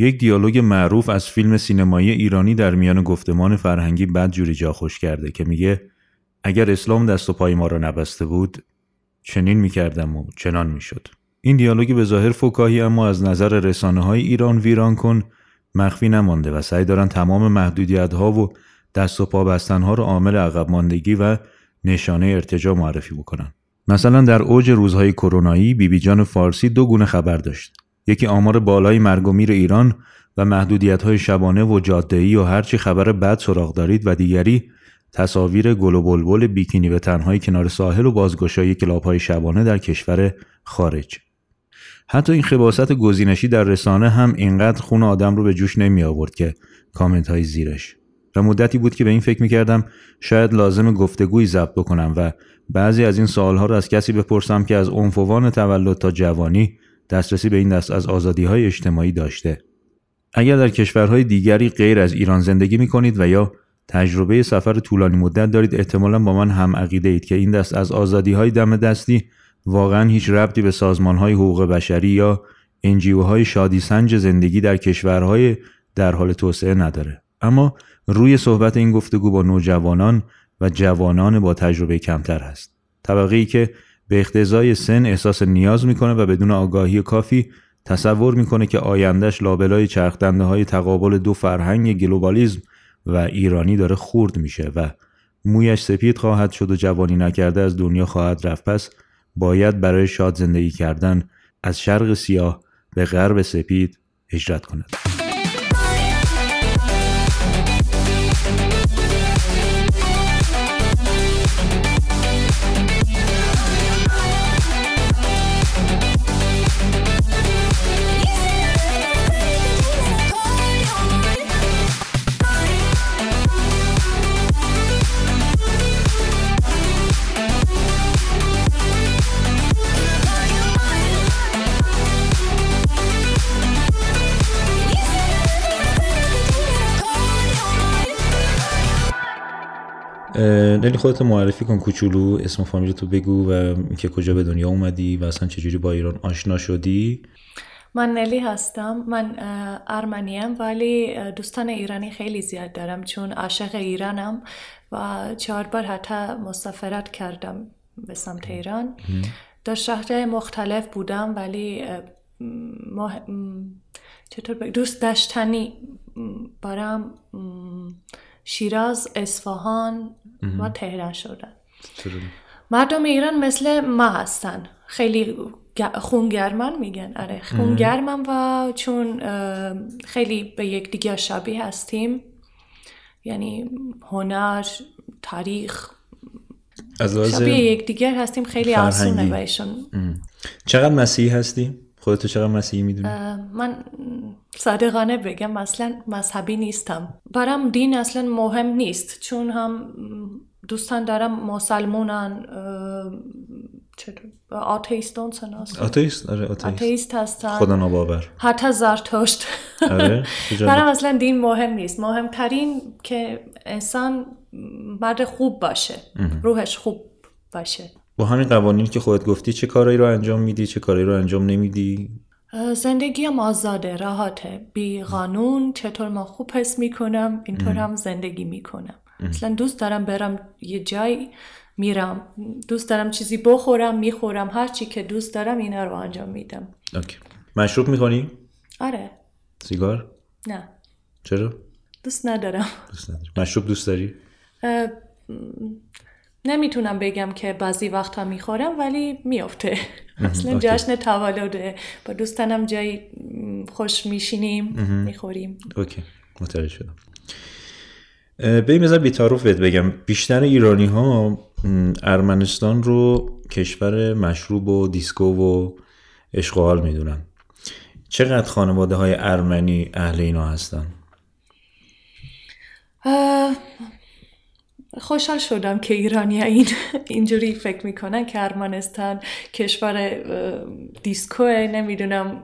یک دیالوگ معروف از فیلم سینمایی ایرانی در میان گفتمان فرهنگی بد جوری جا خوش کرده که میگه اگر اسلام دست و پای ما را نبسته بود چنین می‌کردم و چنان می‌شد. این دیالوگی به ظاهر فکاهی اما از نظر رسانه های ایران ویران کن مخفی نمانده و سعی دارن تمام محدودیت ها و دست و پا بستن ها رو عامل عقب ماندگی و نشانه ارتجا معرفی بکنن. مثلا در اوج روزهای کرونایی بیبی جان فارسی دو گونه خبر داشت. یکی آمار بالای مرگ و میر ایران و محدودیت های شبانه و جاده‌ای و هرچی خبر بد سراغ دارید و دیگری تصاویر گل و بلبل بیکینی به تنهای کنار ساحل و بازگشایی کلاب های شبانه در کشور خارج. حتی این خباست گزینشی در رسانه هم اینقدر خون آدم رو به جوش نمی آورد که کامنت های زیرش. و مدتی بود که به این فکر می کردم شاید لازم گفتگوی ضبط بکنم و بعضی از این سوالها رو از کسی بپرسم که از عنفوان تولد تا جوانی دسترسی به این دست از آزادی های اجتماعی داشته. اگر در کشورهای دیگری غیر از ایران زندگی می کنید و یا تجربه سفر طولانی مدت دارید احتمالا با من هم عقیده اید که این دست از آزادی های دم دستی واقعا هیچ ربطی به سازمان های حقوق بشری یا انجیو های شادی سنج زندگی در کشورهای در حال توسعه نداره. اما روی صحبت این گفتگو با نوجوانان و جوانان با تجربه کمتر هست. طبقه ای که به اقتضای سن احساس نیاز می‌کنه و بدون آگاهی کافی تصور می‌کنه که آیندهش لابلای چرخدنده های تقابل دو فرهنگ گلوبالیزم و ایرانی داره خورد میشه و مویش سپید خواهد شد و جوانی نکرده از دنیا خواهد رفت پس باید برای شاد زندگی کردن از شرق سیاه به غرب سپید هجرت کند. نلی خودت معرفی کن کوچولو اسم و فامیل تو بگو و اینکه کجا به دنیا اومدی و اصلا چجوری با ایران آشنا شدی؟ من نلی هستم. من ارمنیم ولی دوستان ایرانی خیلی زیاد دارم چون عاشق ایرانم و چهار بار حتی مسافرت کردم به سمت ایران. در شهر مختلف بودم ولی چطور دوست داشتنی برام شیراز اصفهان و تهران شدن. مردم ایران مثل ما هستن. خیلی خونگرمن میگن. آره خونگرمن و چون خیلی به یک دیگه شبیه هستیم. یعنی هنر تاریخ از شبیه یک دیگر هستیم. خیلی آسونه بهشون چقدر مسیحی هستی؟ خودتو چقدر مسیحی می‌دونی؟ من صادقانه بگم اصلا مذهبی نیستم. برام دین اصلا مهم نیست چون هم دوستان دارم مسلمونن آتیستون سناس آتیست آره آتیست, آتیست هستن. خدا ناباور. حتی زرتشت. آره برام اصلا دین مهم نیست. مهمترین که انسان مرد خوب باشه روحش خوب باشه. با همین قوانین که خودت گفتی چه کارایی رو انجام میدی چه کارایی رو انجام نمیدی؟ زندگی هم آزاده راحته. بی قانون چطور ما خوب حس می‌کنم اینطور هم زندگی می‌کنم. اصلا دوست دارم برم یه جای میرم. دوست دارم چیزی بخورم می‌خورم. هر چی که دوست دارم اینا رو انجام میدم. اوکی. مشروب می‌کنی؟ آره. سیگار؟ نه. چرا؟ دوست ندارم. دوست ندارم مشروب دوست داری؟ نمی‌تونم بگم که بعضی وقتا می‌خورم ولی میافته. اصلا جشن تولده. با دوستانم جای خوش میشینیم می‌خوریم. OK. متوجه شدم. بریم بذار بی‌تعارف بهت بگم. بیشتر ایرانی ها ارمنستان رو کشور مشروب و دیسکو و حال می‌دونن. چقدر خانواده های ارمنی اهل اینا هستن؟ خوشحال شدم که ایرانی این اینجوری فکر می‌کنن که ارمنستان کشور دیسکوه نمی‌دونم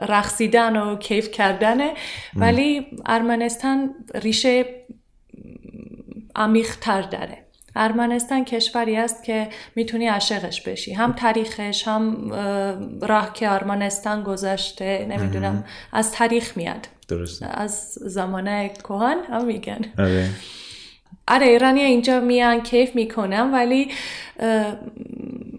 رقصیدن و کیف کردنه. ولی ارمنستان ریشه عمیق تر داره. ارمنستان کشوری است که می‌تونی عاشقش بشی. هم تاریخش هم راه که ارمنستان گذشته نمی‌دونم از تاریخ میاد. درسته. از زمانه کهن هم میگن. آره. آره ایرانی اینجا میان کیف می‌کنم ولی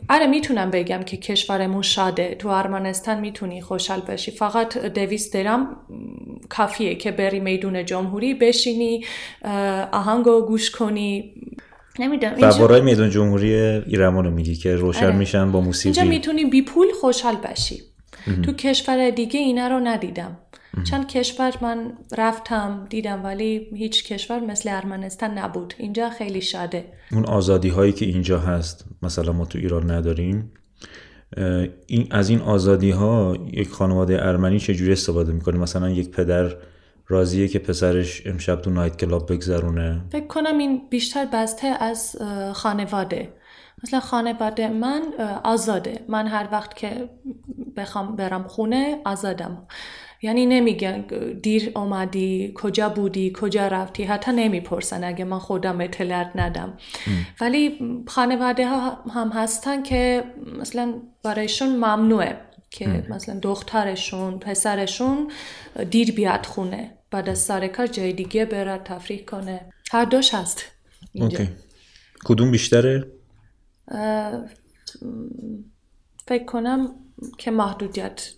آره می‌تونم بگم که کشورمون شاده. تو ارمنستان می‌تونی خوشحال بشی فقط دویست درم کافیه که بری میدون جمهوری بشینی آهنگو گوش کنی. نمی‌دونم فوارای میدون جمهوری ایران رو میگی که روشن آره. میشن با موسیقی. اینجا می‌تونی بی پول خوشحال بشی تو کشور دیگه اینا رو ندیدم. چند کشور من رفتم دیدم ولی هیچ کشور مثل ارمنستان نبود. اینجا خیلی شاده. اون آزادی هایی که اینجا هست مثلا ما تو ایران نداریم این از این آزادی ها یک خانواده ارمنی چجوری استفاده می‌کنه؟ مثلا یک پدر راضیه که پسرش امشب تو نایت کلاب بگذرونه؟ فکر کنم این بیشتر بسته از خانواده. مثلا خانواده من آزاده. من هر وقت که بخوام برم خونه آزادم. یعنی نمیگن دیر اومدی کجا بودی کجا رفتی حتی نمی‌پرسن اگه من خودم اطلاعات ندم ولی خانواده ها هم هستن که مثلا برایشون ممنوعه که مثلا دخترشون پسرشون دیر بیاد خونه بعد از سر کار جای دیگه بره تفریح کنه هر دوش هست اینجا. اوکی. کدوم بیشتره؟ فکر کنم که محدودیت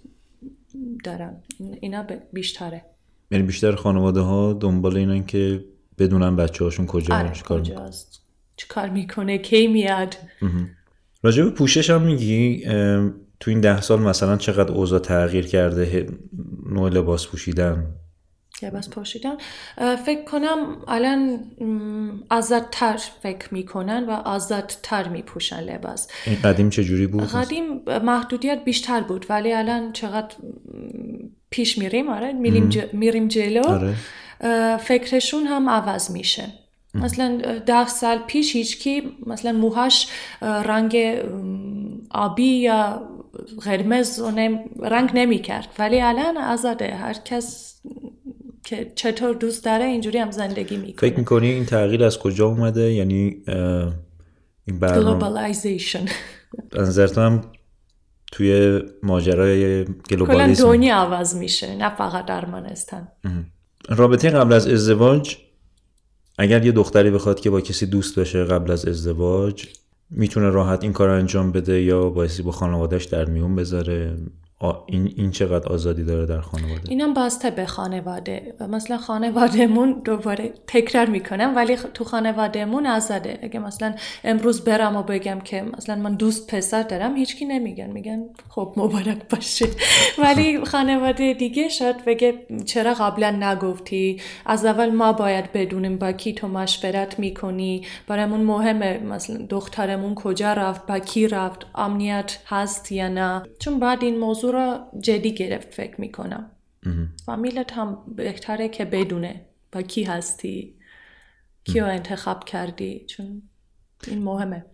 دارن اینا بیشتره. یعنی بیشتر خانواده ها دنبال اینن که بدونن بچه هاشون کجا آره چیکار کجاست چیکار می‌کنه کی میاد. راجع به پوشش هم میگی؟ تو این ده سال مثلا چقدر اوضاع تغییر کرده؟ نوع لباس پوشیدن؟ لباس پوشیدن. فکر کنم الان آزادتر فکر می‌کنن و آزادتر میپوشن لباس. این قدیم چه جوری بود؟ قدیم محدودیت بیشتر بود ولی الان چقدر پیش میریم آره میریم, ج... میریم جلو آره. فکرشون هم عوض میشه. مثلا ده سال پیش هیچکی مثلا موهاش رنگ آبی یا قرمز رنگ نمی کرد ولی الان آزاده هر کس که چطور دوست داره اینجوری هم زندگی می‌کنه. فکر می‌کنی این تغییر از کجا اومده؟ یعنی این برنامه تو هم توی ماجرای کلا گلوبالیسم دنیا عوض میشه نه فقط ارمنستان رابطه قبل از ازدواج اگر یه دختری بخواد که با کسی دوست بشه قبل از ازدواج می‌تونه راحت این کار انجام بده یا بایستی با خانوادهش در میون بذاره. این, این چقدر آزادی داره در خانواده؟ اینم باسته به خانواده. مثلا خانوادهمون دوباره تکرار می‌کنم ولی تو خانوادهمون آزاده. اگه مثلا امروز برم و بگم که مثلا من دوست پسر دارم هیچکی نمیگن. میگن خب مبارک باشه. ولی خانواده دیگه شاید بگه چرا قبلا نگفتی؟ از اول ما باید بدونیم با کی تو مشورت می‌کنی؟ برامون مهمه. مثلا دخترمون کجا رفت؟ با کی رفت؟ امنیت هست یا نه؟ چون بعد این موضوع را جدی گرفت فکر می‌کنم. فامیلت هم بهتره که بدونه با کی هستی کیو انتخاب کردی. چون این مهمه.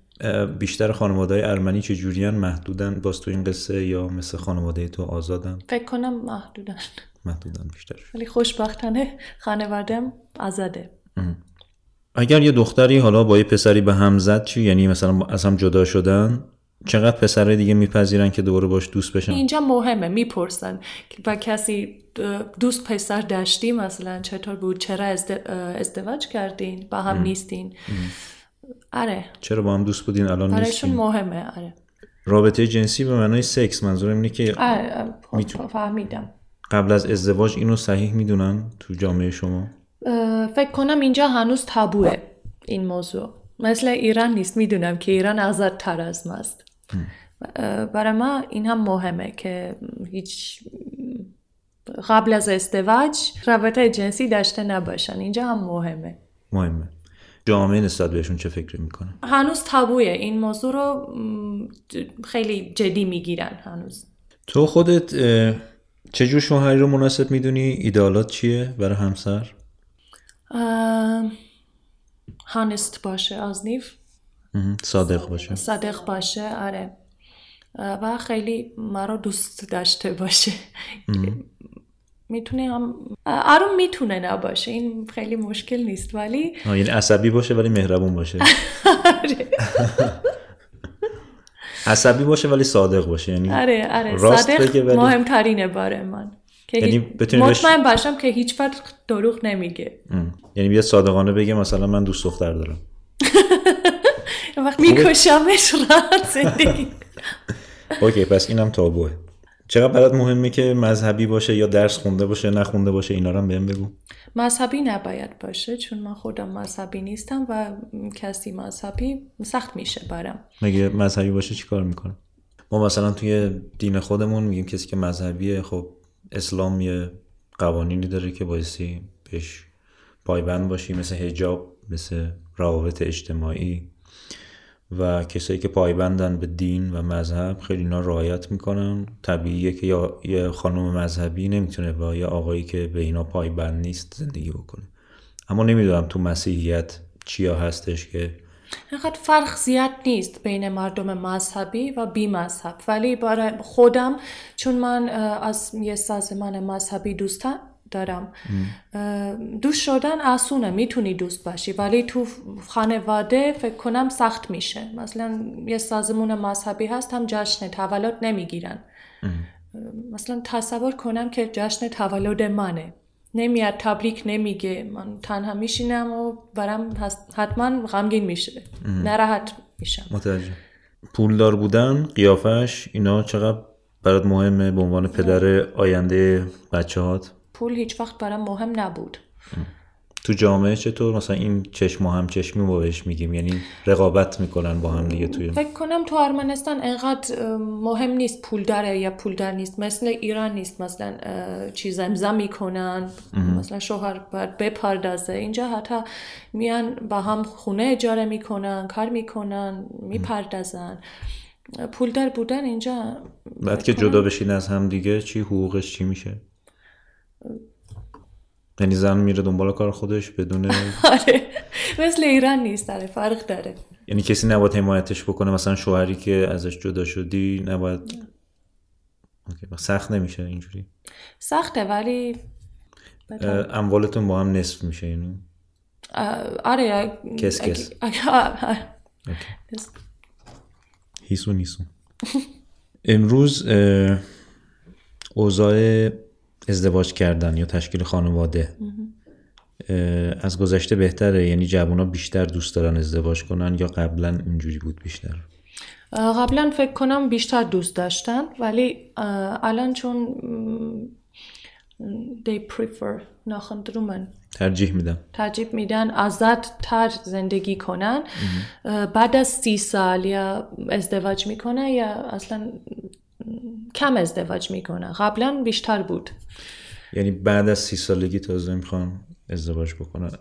بیشتر خانواده ارمنی چه جوریان محدودن باز تو این قصه یا مثل خانواده تو آزادن؟ فکر کنم محدودن. محدودن بیشتر. ولی خوشبختانه خانوادم آزاده. اگر یه دختری حالا با یه پسری به هم زد چی؟ یعنی مثلا از هم جدا شدن؟ چقدر پسر دیگه میپذیرن که دوباره باش دوست بشن؟ اینجا مهمه می‌پرسن. با کسی دوست پسر داشتی مثلا چطور بود؟ چرا ازدواج کردین؟ با هم نیستین؟ آره. چرا با هم دوست بودین؟ الان نیستین. مهمه آره. رابطه جنسی به معنای سکس منظورم اینه که آره میتون- فهمیدم. قبل از ازدواج اینو صحیح می‌دونن تو جامعه شما؟ فکر کنم اینجا هنوز تابوه این موضوع. مثل ایران نیست می‌دونم که ایران آزادتر از ماست. برای ما این هم مهمه که هیچ قبل از ازدواج رابطه جنسی داشته نباشن. اینجا هم مهمه. مهمه. جامعه نسبت بهشون چه فکر می‌کنه؟ هنوز تابوه این موضوع رو خیلی جدی می‌گیرن هنوز. تو خودت چه جور شوهری رو مناسب می‌دونی؟ ایدئالات چیه برای همسر؟ هانست باشه از نیف. صادق باشه صادق باشه آره و خیلی مرا دوست داشته باشه می‌تونه هم آروم می‌تونه نباشه این خیلی مشکل نیست ولی یعنی عصبی باشه ولی مهربون باشه عصبی باشه ولی صادق باشه یعنی آره آره صادق مهمترینه برای من یعنی بتونی مطمئن باشم که هیچ وقت دروغ نمیگه. ام. یعنی بیاد صادقانه بگه مثلا من دوست دختر دارم. وقت میکشمش راحت زندگی. اوکی پس اینم تابوه. چقدر برات مهمه که مذهبی باشه یا درس خونده باشه نخونده باشه اینا رو هم بهم بگو. مذهبی نباید باشه چون من خودم مذهبی نیستم و کسی مذهبی سخت میشه برام. مگه مذهبی باشه چیکار می‌کنه؟ ما مثلا توی دین خودمون میگیم کسی که مذهبیه خب اسلام یه قوانینی داره که بایستی بهش پایبند باشی مثل هجاب مثل روابط اجتماعی. و کسایی که پایبندن به دین و مذهب خیلی اینا رعایت می‌کنن. طبیعیه که یا یه خانم مذهبی نمی‌تونه با یه آقایی که به اینا پایبند نیست زندگی بکنه. اما نمی‌دونم تو مسیحیت چیا هستش که اینقدر فرق زیاد نیست بین مردم مذهبی و بی مذهب. ولی برای خودم چون من از یه سازمان مذهبی دوست دارم دوست شدن آسونه می‌تونی دوست باشی. ولی تو خانواده فکر کنم سخت میشه. مثلا یه سازمان مذهبی هست هم جشن تولد نمی‌گیرن. مثلا تصور کنم که جشن تولد منه. نمیاد تبریک نمیگه. من تنها میشینم و برام حتما غمگین میشه. ناراحت میشم. متوجه. پولدار بودن قیافش اینا چقدر برات مهمه به عنوان پدر آینده بچه هات پول هیچ وقت برام مهم نبود. تو جامعه چطور؟ مثلا این چشم و هم چشمی ما بهش میگیم. یعنی رقابت می‌کنن با هم دیگه توی فکر کنم تو ارمنستان انقدر مهم نیست پول داره یا پول دار نیست. مثل ایران نیست. مثلا چیز امضا می‌کنن. مثلا شوهر باید بپردازه. اینجا حتی میان با هم خونه اجاره می‌کنن کار می‌کنن می‌پردازن. پولدار بودن اینجا بعد که جدا بشین از هم دیگه چی؟ حقوقش چی میشه؟ یعنی زن میره دنبال کار خودش بدون آره. مثل ایران نیست داره فرق داره. یعنی کسی نباید حمایتش بکنه مثلا شوهری که ازش جدا شدی نباید. سخت نمیشه اینجوری. سخته ولی اموالتون با هم نصف میشه یعنی؟ آره کس کس. هیسو نیسو امروز اوضاع ازدواج کردن یا تشکیل خانواده از گذشته بهتره؟ یعنی جوونا بیشتر دوست دارن ازدواج کنن یا قبلا اینجوری بود بیشتر؟ قبلا فکر کنم بیشتر دوست داشتن ولی الان چون they prefer ناخندرومن ترجیح میدم. ترجیح میدن آزاد تر زندگی کنن. بعد از سی سال یا ازدواج می‌کنه یا اصلا کم ازدواج می‌کنه. قبلا بیشتر بود. یعنی بعد از سی سالگی تازه می‌خوان ازدواج بکنن.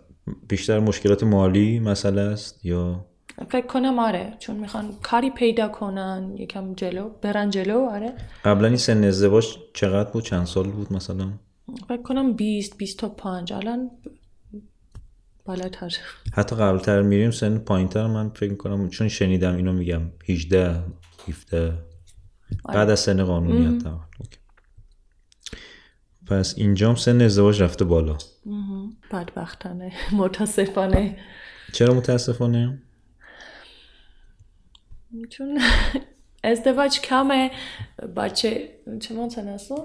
بیشتر مشکلات مالی مسئله است یا؟ فکر کنم آره چون می‌خوان کاری پیدا کنن یکم جلو برن جلو آره. قبلا این سن ازدواج چقدر بود؟ چند سال بود مثلا؟ فکر کنم 20 25 الان بالاتر. حتی قبلتر میریم سن پایینتر من فکر می‌کنم چون شنیدم اینو میگم 18 17 بعد از سن قانونی حتی. اوکی. پس اینجام سن ازدواج رفته بالا. بدبختانه. متاسفانه. چرا متاسفانه؟ چون ازدواج کمه. بچه چه متناسم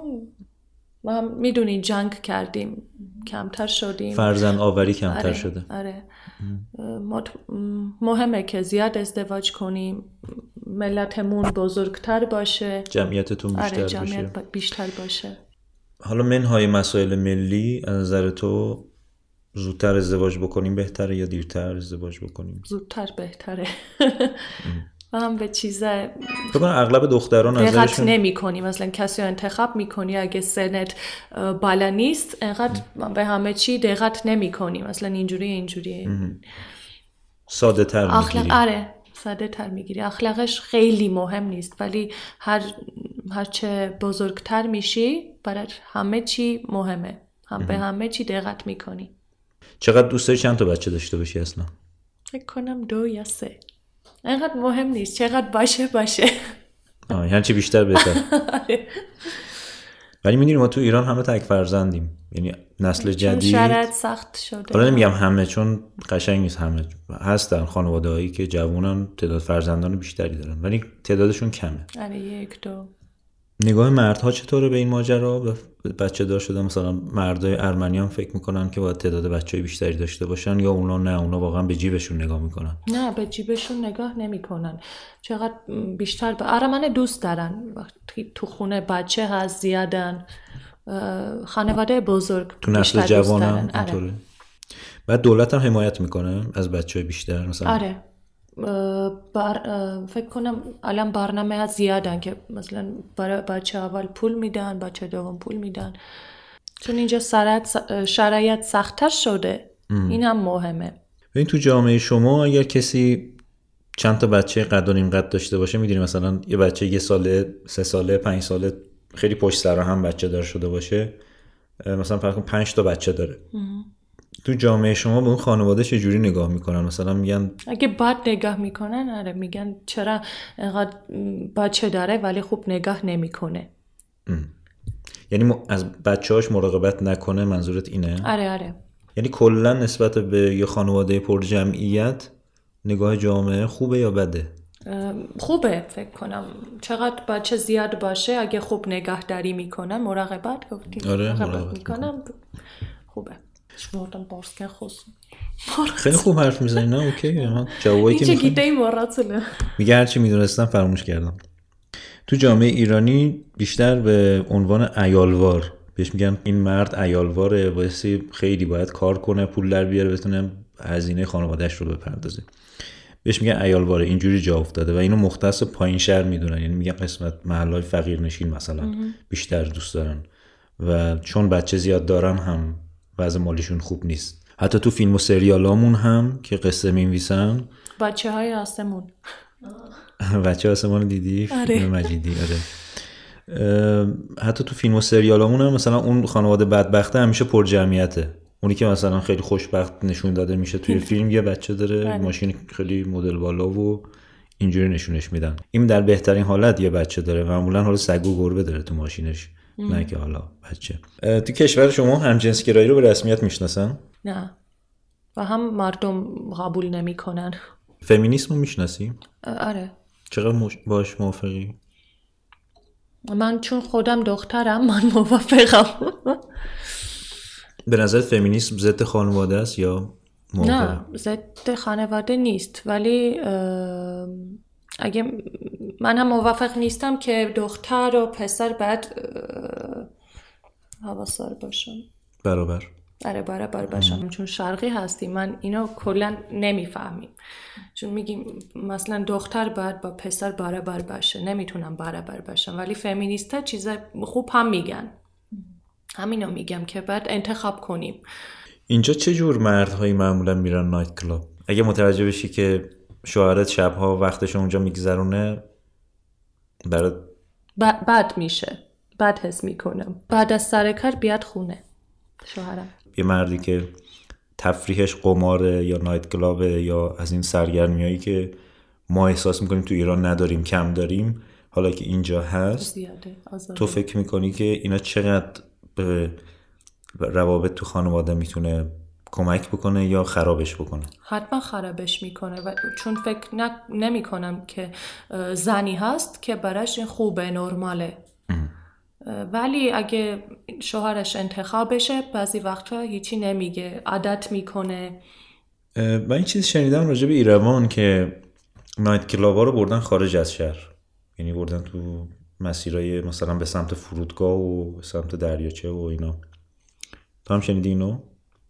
ما هم می‌دونی جنگ کردیم. کمتر شدیم. فرزن آوری کمتر آره، شده. آره. مهمه که زیاد ازدواج کنیم. ملتمون بزرگتر باشه. جمعیتتون بیشتر آره جمعیت با- بیشتر باشه. حالا منهای مسائل ملی از نظر تو زودتر ازدواج بکنیم بهتره یا دیرتر ازدواج بکنیم؟ زودتر بهتره. و هم به چیز فکر اغلب دختران دقت نمی کنی مثلا کسی رو انتخاب می‌کنی اگه سنت بالا نیست انقدر به همه چی دقت نمی کنی مثلا اینجوری اینجوری. ساده تر آره. ساده تر می‌گیری. اخلاقش خیلی مهم نیست ولی هر هرچه بزرگتر میشی برای همه چی مهمه. هم به همه چی دقت می‌کنی. چقدر دوست داری چند تا بچه داشته باشی اصلا؟ فکر کنم دو یا سه. انقدر مهم نیست چقدر باشه باشه. آه، هرچی بیشتر بهتر؟ ولی می‌دونی ما تو ایران همه تک فرزندیم یعنی نسل جدید شرط سخت شده. حالا نمیگم همه چون قشنگ نیست همه. هستن خانواده هایی که جوونن تعداد فرزندان بیشتری دارن ولی تعدادشون کمه. آره یک دو. نگاه مردها چطوره به این ماجرا؟ به بچه دار شده مثلا مردای ارمنیان فکر می‌کنن که باید تعداد بچه بیشتری داشته باشن یا اونا نه اونا واقعا به جیبشون نگاه می‌کنن؟ نه به جیبشون نگاه نمی‌کنن. چقدر بیشتر به ارمن دوست دارن. وقتی تو خونه بچه هست زیادن خانواده بزرگ تو نسل جوان. هم آره. بعد دولت هم حمایت می‌کنه از بچه بیشتر مثلا آره. بر فکر کنم الان برنامه ها زیادن که مثلا برای بچه اول پول میدن بچه دوم پول میدن. چون اینجا سرعت شرایط سختتر شده. این هم مهمه. ببین تو جامعه شما اگر کسی چند تا بچه قد و نیم قد داشته باشه می‌دونی مثلا یه بچه یه ساله سه ساله پنج ساله خیلی پشت سر هم بچه دار شده باشه. مثلا فرض کن پنج تا بچه داره. تو جامعه شما به اون خانواده چه جوری نگاه می‌کنن؟ مثلا میگن اگه بد نگاه می‌کنن آره میگن چرا اینقدر م، بچه داره ولی خوب نگاه نمی‌کنه. یعنی از بچه‌هاش مراقبت نکنه منظورت اینه؟ آره آره. یعنی کلا نسبت به یه خانواده پر جمعیت نگاه جامعه خوبه یا بده؟ خوبه فکر کنم. چقدر بچه زیاد باشه اگه خوب نگهداری می‌کنن مراقبت گفتی. آره، مراقبت می‌کنن خوبه. شمردم بارسکن خوز خیلی خوب حرف می‌زنی نه اوکی من جوابایی که چه می‌خوام میگه هرچی می‌دونستم فراموش کردم. تو جامعه ایرانی بیشتر به عنوان ایالوار بهش میگن این مرد ایالواره واسه خیلی باید کار کنه پول در بیاره بتونه هزینه خانوادهش رو بپردازه. بهش میگن ایالواره اینجوری جا افتاده و اینو مختص پایین شهر می‌دونن یعنی میگن قسمت محلهای فقیر نشین مثلا بیشتر دوست دارن و چون بچه زیاد دارن هم وضع مالیشون خوب نیست. حتی تو فیلم و سریالامون هم که قصه می‌نویسن. بچه های آسمون. بچه آسمان دیدی؟ آره. فیلم مجیدی آره. حتی تو فیلم و سریالامون هم مثلا اون خانواده بدبخته همیشه پر جمعیته اونی که مثلا خیلی خوشبخت نشون داده میشه توی فیلم یه بچه داره بله. ماشین خیلی مدل بالا و اینجوری نشونش میدن. این در بهترین حالت یه بچه داره. معمولا حالا سگ و گربه داره تو ماشینش. نه که حالا بچه. تو کشور شما همجنسگرایی رو به رسمیت می‌شناسن؟ نه. و هم مردم قبول نمی‌کنن. فمینیسم رو می‌شناسی؟ آره. چقدر مش- باش موافقی؟ من چون خودم دخترم من موافقم. به نظر فمینیسم ضد خانواده است یا موافقه؟ نه ضد خانواده نیست ولی اگه من هم موافق نیستم که دختر و پسر باید اه، حواسدار باشن برابر. آره برابر باشم. چون شرقی هستیم. من اینو کلا نمی‌فهمیم. چون میگیم مثلا دختر باید با پسر برابر باشه. نمی‌تونم برابر باشم. ولی فمینیستا چیز خوب هم میگن. همینو میگم که باید انتخاب کنیم. اینجا چه جور مردهایی معمولا میرن نایت کلاب؟ اگه متوجه بشی که شوهرت شبها وقتش اونجا میگذرونه برات ب- بد میشه. بد حس می‌کنم. بعد از سر کار بیاد خونه. شوهرم. یه مردی که تفریحش قماره یا نایت کلابه یا از این سرگرمی که ما احساس می‌کنیم تو ایران نداریم کم داریم حالا که اینجا هست زیاده. تو فکر می‌کنی که اینا چقدر به روابط تو خانواده می‌تونه کمک بکنه یا خرابش بکنه؟ حتما خرابش می‌کنه و چون فکر ن... نمی کنم که زنی هست که براش خوبه نرماله. ولی اگه شوهرش انتخاب بشه بعضی وقتا هیچی نمیگه عادت می‌کنه. من این چیز شنیدم راجع به ایروان که نایت کلاب رو بردن خارج از شهر. یعنی بردن تو مسیرهای مثلا به سمت فرودگاه و به سمت دریاچه و اینا. تو هم شنیدی اینو؟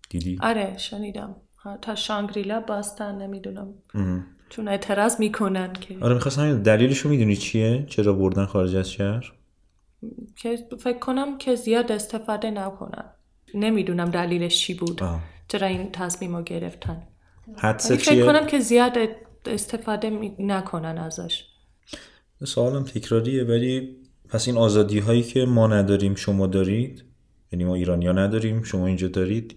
دیدی؟ آره شنیدم تا شانگریلا باستن نمی‌دونم چون اعتراض می‌کنن که آره می‌خواستم همین دلیلش رو می‌دونی چیه؟ چرا بردن خارج از شهر؟ که فکر کنم که زیاد استفاده نکنن نمی‌دونم دلیلش چی بود آه. چرا این تصمیم رو گرفتن حدس فکر چیه؟ کنم که زیاد استفاده نکنن ازش سوالم تکراریه ولی پس این آزادی هایی که ما نداریم شما دارید یعنی ما ایرانی ها نداریم شما اینجا دارید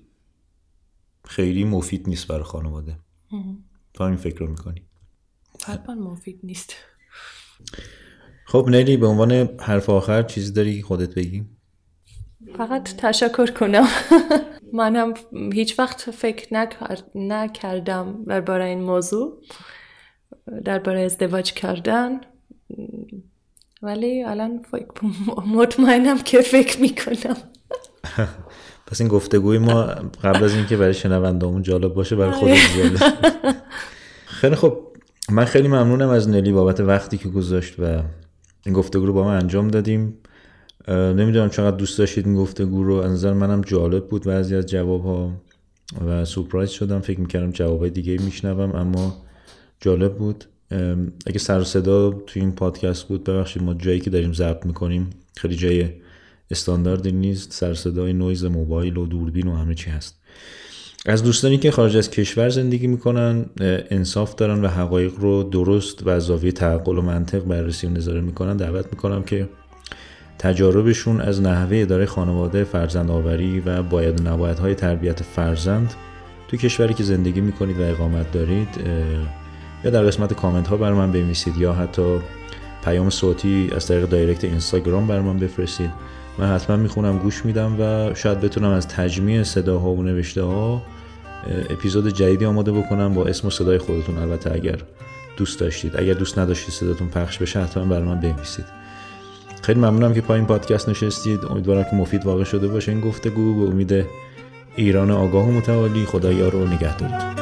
خیلی مفید نیست برای خانواده. تو همین فکر رو می‌کنی. حتما مفید نیست. خب نیلی به عنوان حرف آخر چیزی داری خودت بگی؟ فقط تشکر کنم. منم هیچ وقت فکر نکردم درباره این موضوع درباره ازدواج کردن. ولی الان مطمئنم که فکر می‌کنم. پس این گفتگوی ما قبل از اینکه برای شنوندهامون جالب باشه برای خود زیاده خیلی خب من خیلی ممنونم از نلی بابت وقتی که گذاشت و این گفتگو رو با ما انجام دادیم. نمی‌دونم چقدر دوست داشتید این گفتگو رو. از نظر منم جالب بود بعضی از جواب ها و سورپرایز شدم. فکر می‌کردم جواب دیگه میشنوم اما جالب بود. اگه سر صدا توی این پادکست بود ببخشید ما جایی که داریم ضبط می‌کنیم خیلی جای استانداردی نیست سر صدای نویز موبایل و دوربین و همه چی هست. از دوستانی که خارج از کشور زندگی می‌کنن انصاف دارن و حقایق رو درست و زاویه تعقل و منطق بررسی و نظاره می‌کنن. دعوت می‌کنم که تجاربشون از نحوه اداره خانواده فرزند آوری و باید نباید های تربیت فرزند تو کشوری که زندگی می‌کنید و اقامت دارید یا در قسمت کامنت ها بر من بنویسید یا حتی پیام صوتی از طریق دایرکت اینستاگرام بر من بفرستید. من حتما می‌خونم گوش میدم و شاید بتونم از تجمیع صداها و نوشته ها اپیزود جدیدی آماده بکنم با اسم و صدای خودتون. البته اگر دوست داشتید اگر دوست نداشتید صداتون پخش بشه حتما بر من بنویسید. خیلی ممنونم که پایین پادکست نشستید. امیدوارم که مفید واقع شده باشه این گفتگو. به امید ایران آگاه و متوالی خدا یار و نگهدارتون.